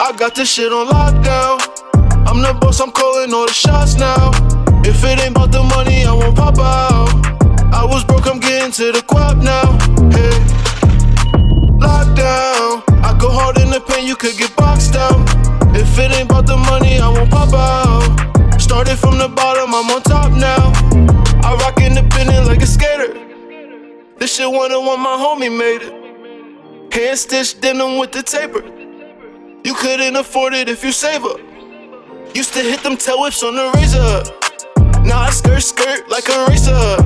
I got this shit on lockdown. I'm the boss, I'm calling all the shots now. If it ain't about the money, I won't pop out. I was broke, I'm getting to the guap now. Hey, lockdown. I go hard in the pain, you could get boxed out. If it ain't about the money, I won't pop out. Started from the bottom, I'm on top now. I rock independent like a skater. This shit one on one, my homie made it. Hand stitched denim with the taper. You couldn't afford it if you save up. Used to hit them tail whips on the razor. Now I skirt skirt like a racer.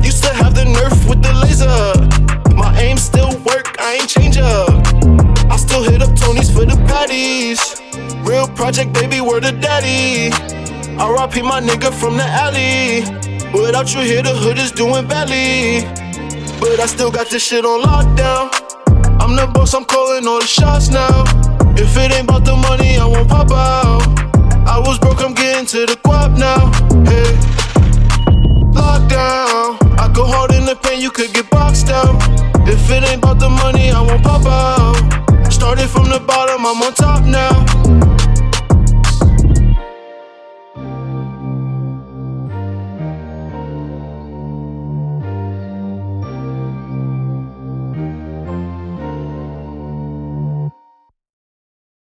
Used to have the nerf with the laser. My aim still work, I ain't change up. I still hit up Tony's for the patties. Real project, baby, word of daddy. RIP my nigga from the alley. Without you here, the hood is doing badly. But I still got this shit on lockdown. I'm the boss, I'm calling all the shots now. If it ain't about the money, I won't pop out. I was broke, I'm getting to the guap now. Hey, lockdown. I go hard in the pain, you could get boxed out. If it ain't about the money, I won't pop out. Started from the bottom, I'm on top.